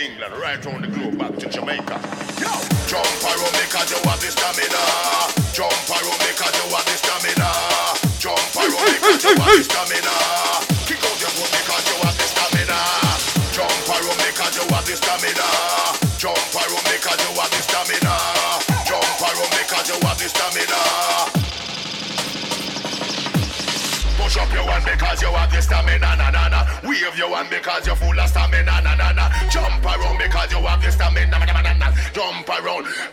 England, right round the globe, back to Jamaica.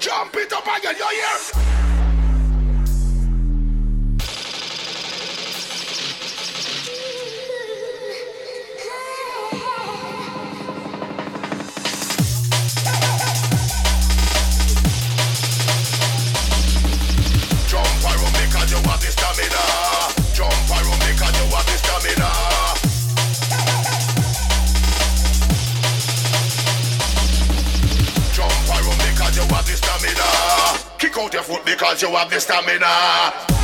Jump it up again, yo! yeah. Cause you have the stamina.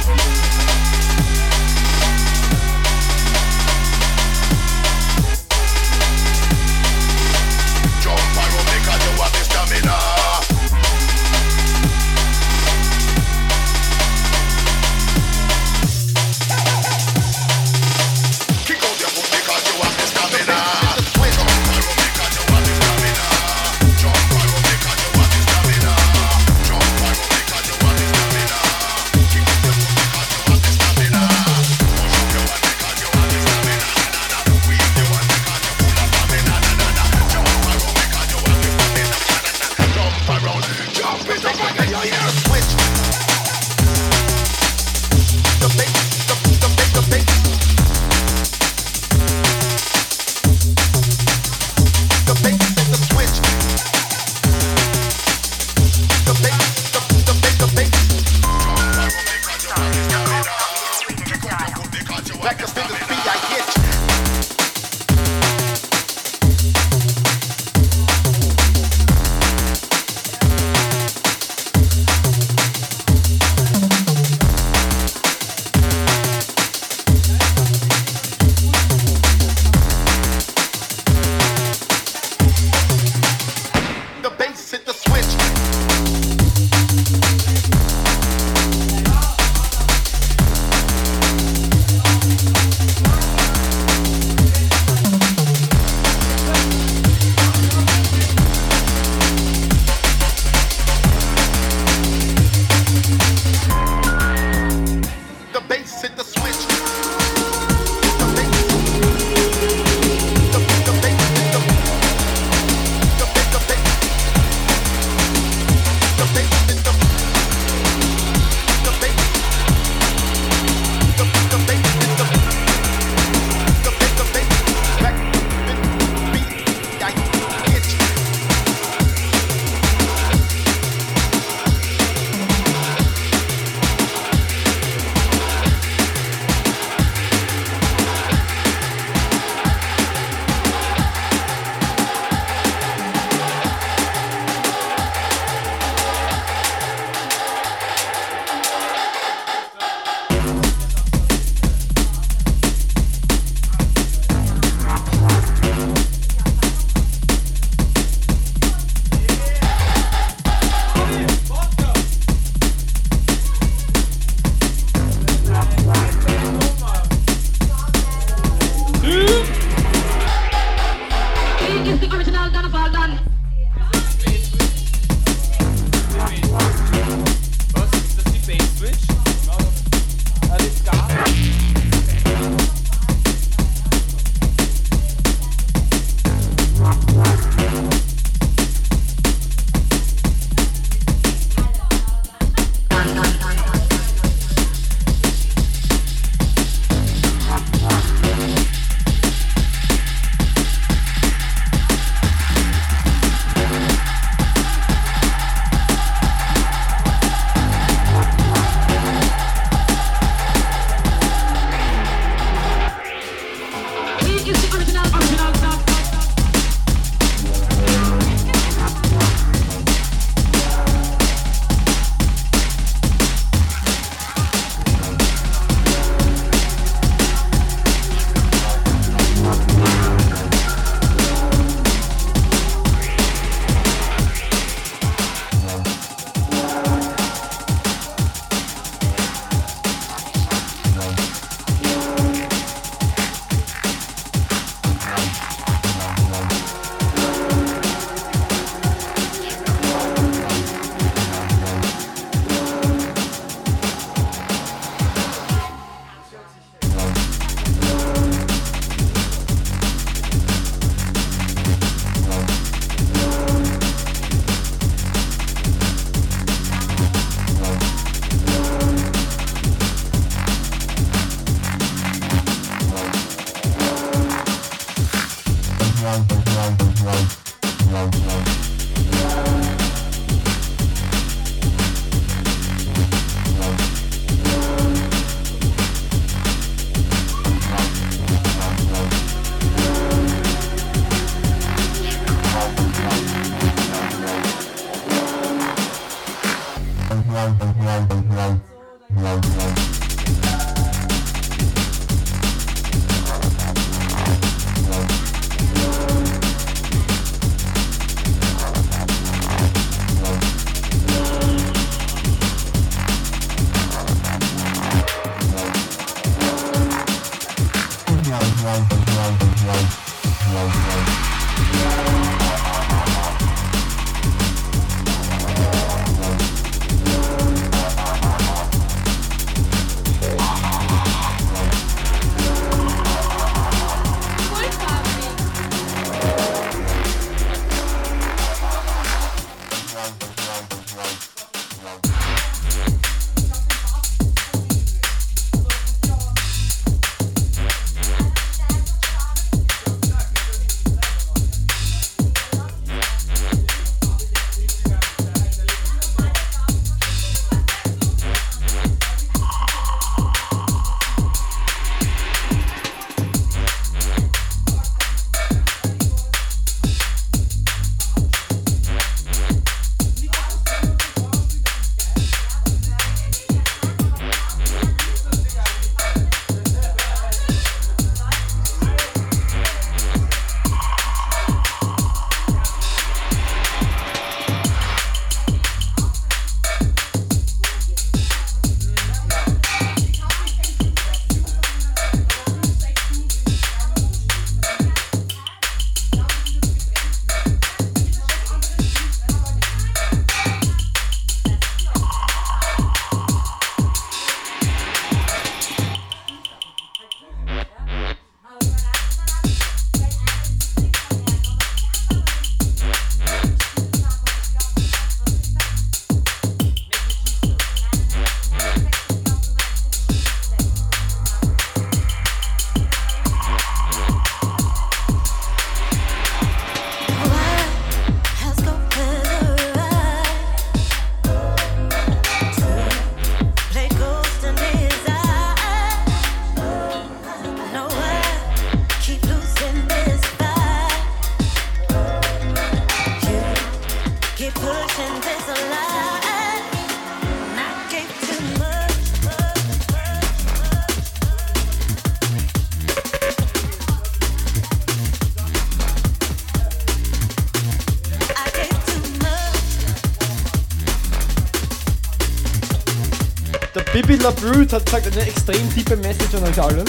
Bibi LaBrute hat gesagt, eine extrem tiefe Message an euch allen.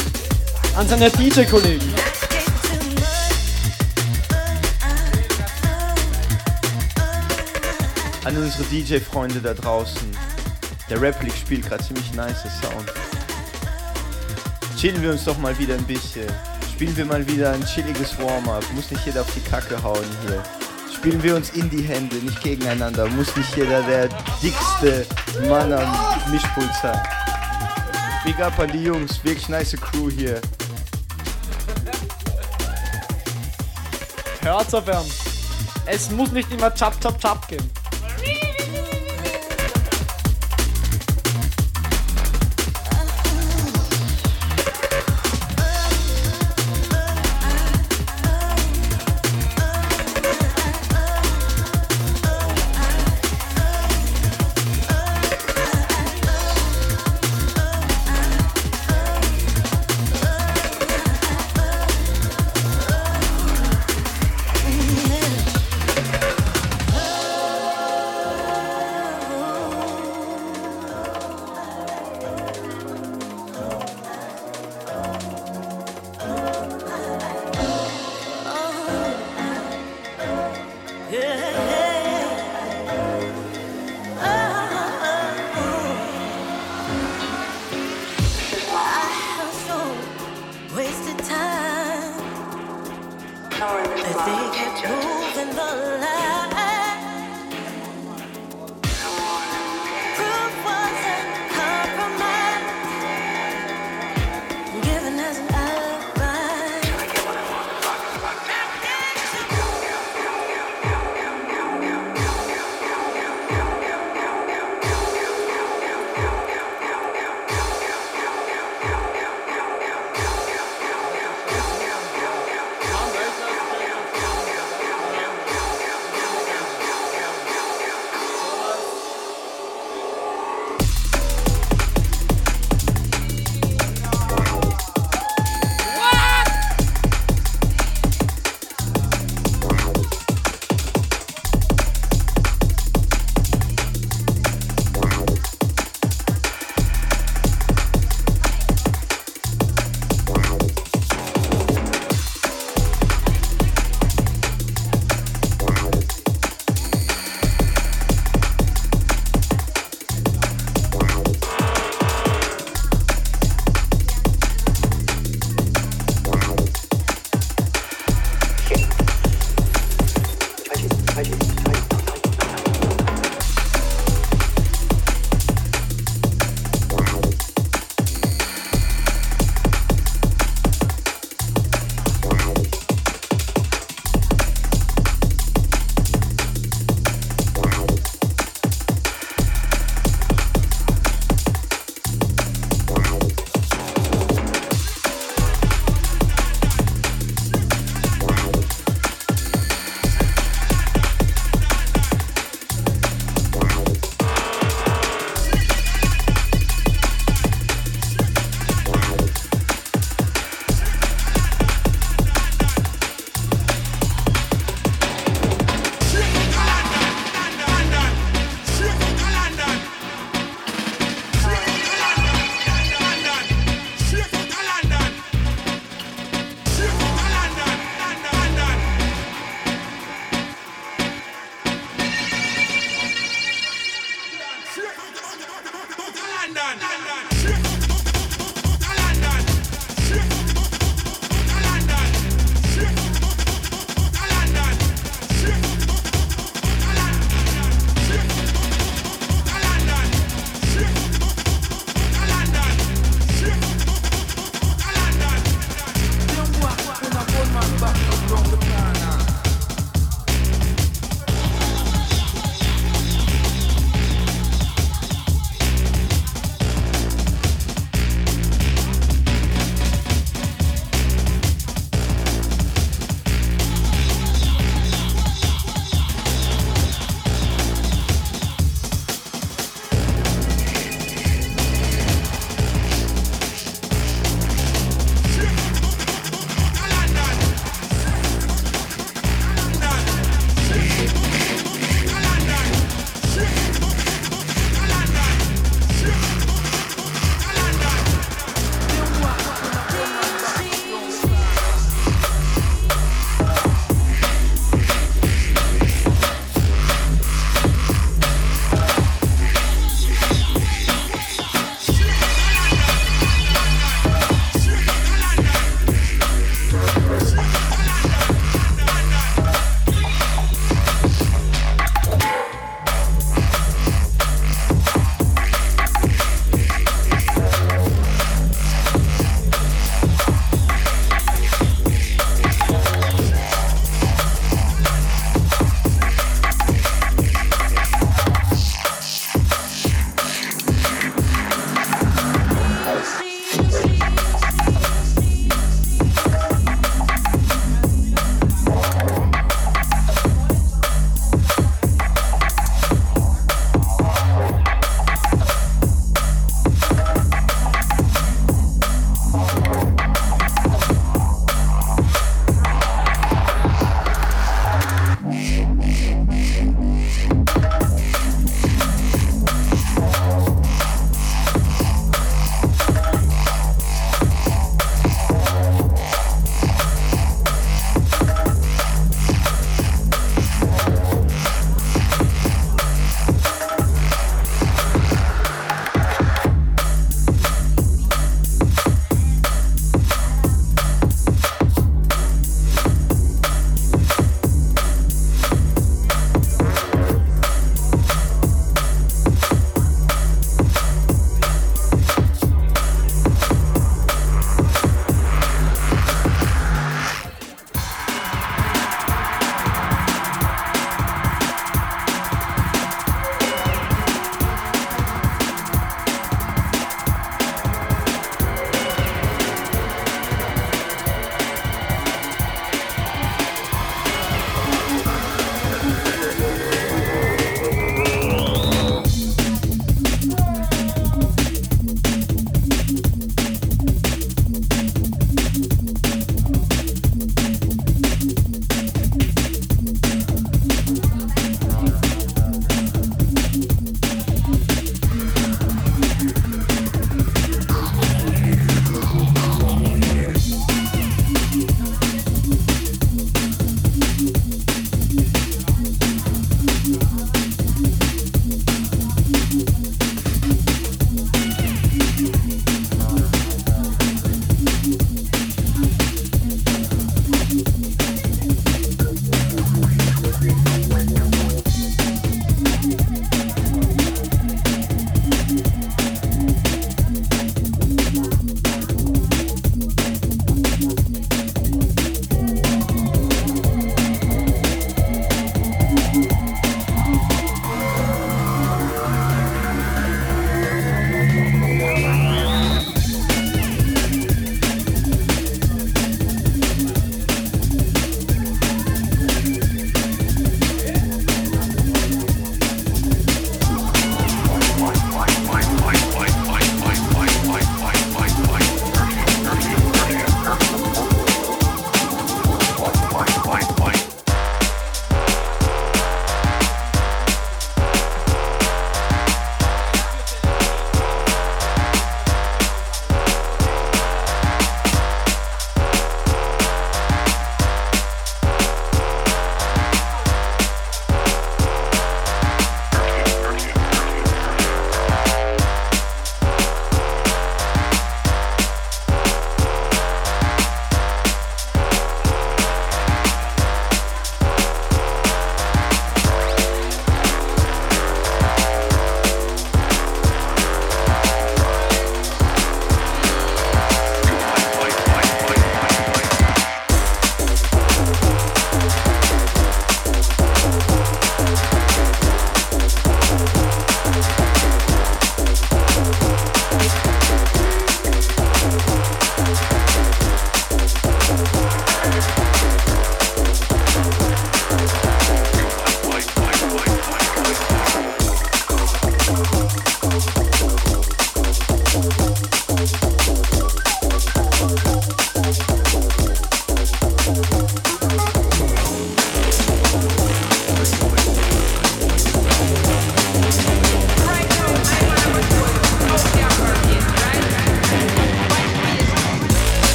An seine DJ-Kollegen. An unsere DJ-Freunde da draußen. Der League spielt gerade ziemlich nice Sound. Chillen wir uns doch mal wieder ein bisschen. Spielen wir mal wieder ein chilliges Warm-up. Muss nicht jeder auf die Kacke hauen hier. Spielen wir uns in die Hände, nicht gegeneinander. Muss nicht jeder der dickste Mann am Mischpult sein. Big up an die Jungs, wirklich nice Crew hier. Hört's auf. Es muss nicht immer Chap Chap Chap gehen.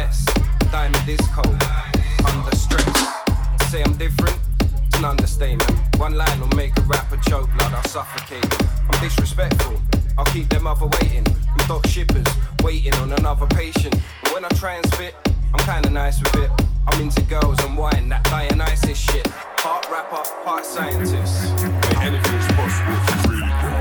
S. Diamond disco, under stress. Say I'm different, it's an understatement. One line will make a rapper choke, blood, I'll suffocate. I'm disrespectful, I'll keep them other waiting. I'm dog shippers, waiting on another patient. And when I try and spit, I'm kinda nice with it. I'm into girls and wine, that Dionysus shit. Part rapper, part scientist. Anything's possible really put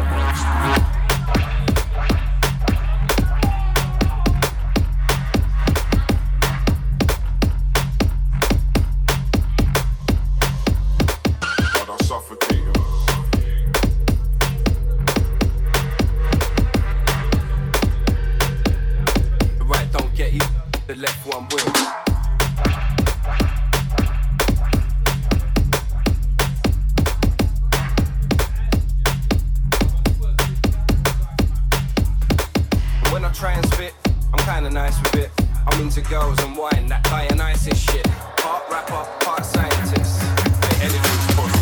I'm into girls and wine, that Dionysus shit. Part rapper, part scientist. Anything's possible.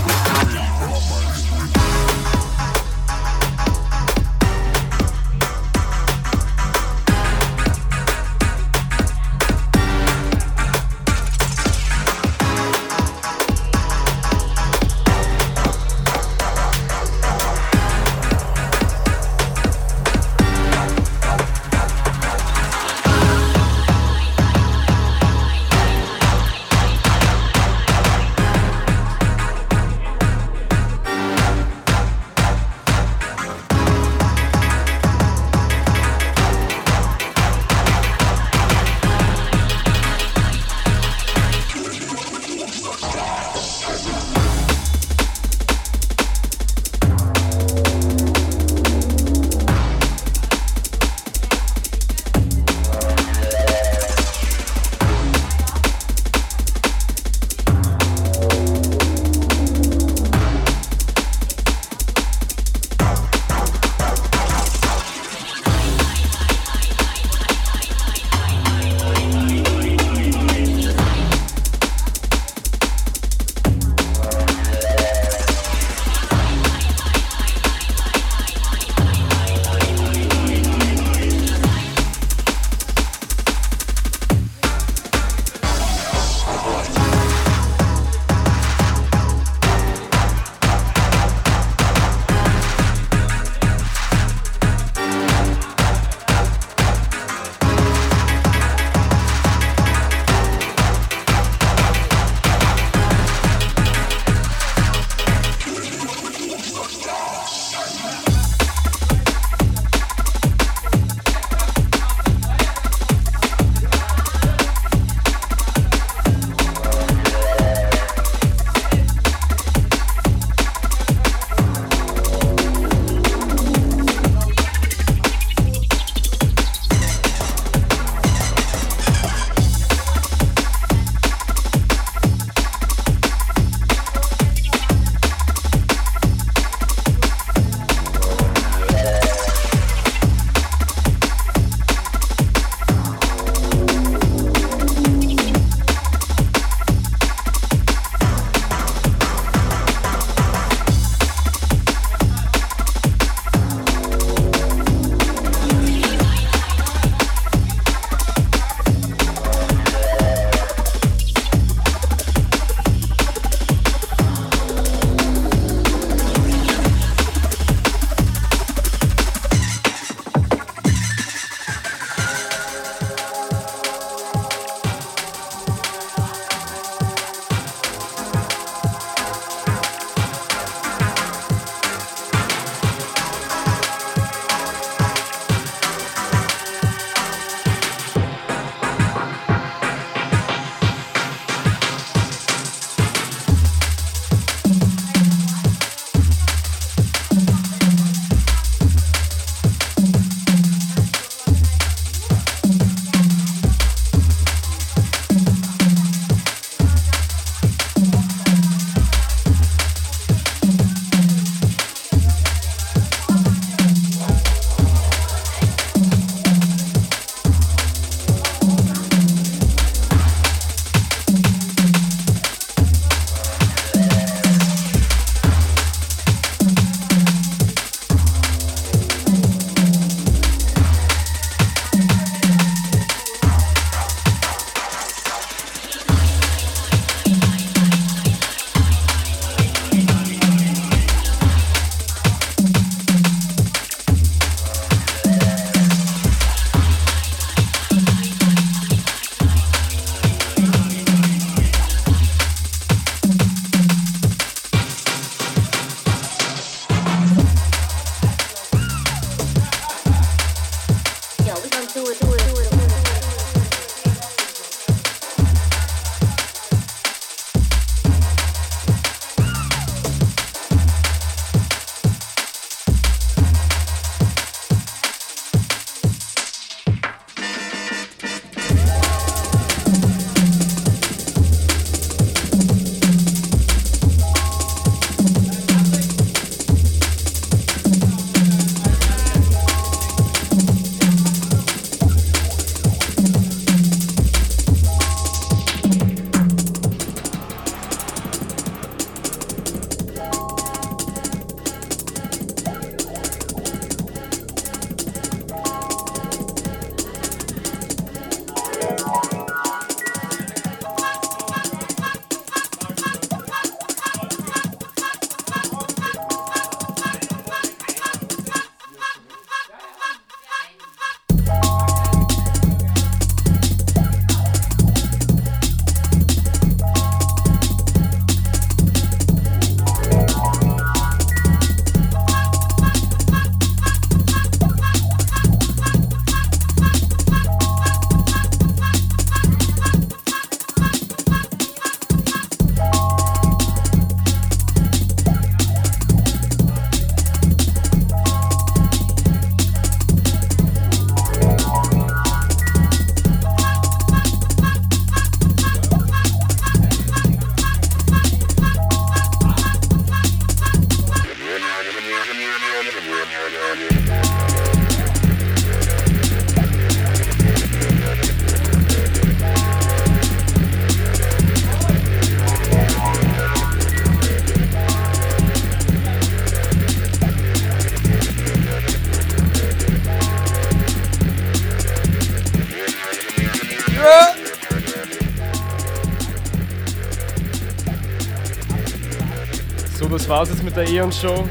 Der Eon Show.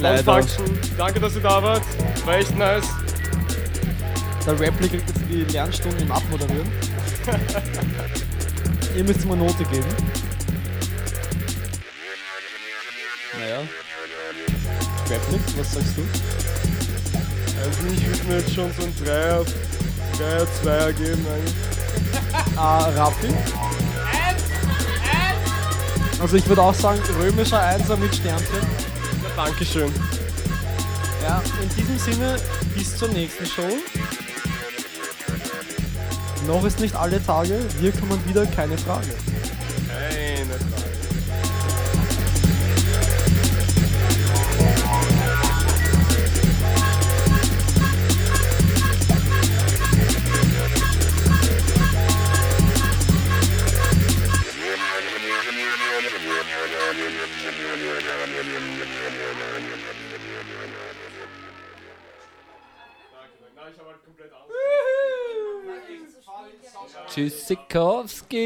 Leider. Danke, dass ihr da wart. War echt nice. Der Rappler kriegt jetzt die Lernstunden im Abmoderieren. Ihr müsst eine Note geben. Naja. Rappler, was sagst du? Also ich würde mir jetzt schon so ein Dreier, Dreier, Zweier geben eigentlich. Ah, Raffi? Also ich würde auch sagen, römischer Einser mit Sternchen. Ja, Dankeschön. Ja, in diesem Sinne, bis zur nächsten Show. Noch ist nicht alle Tage, wir kommen wieder, keine Frage. Tjusikowski.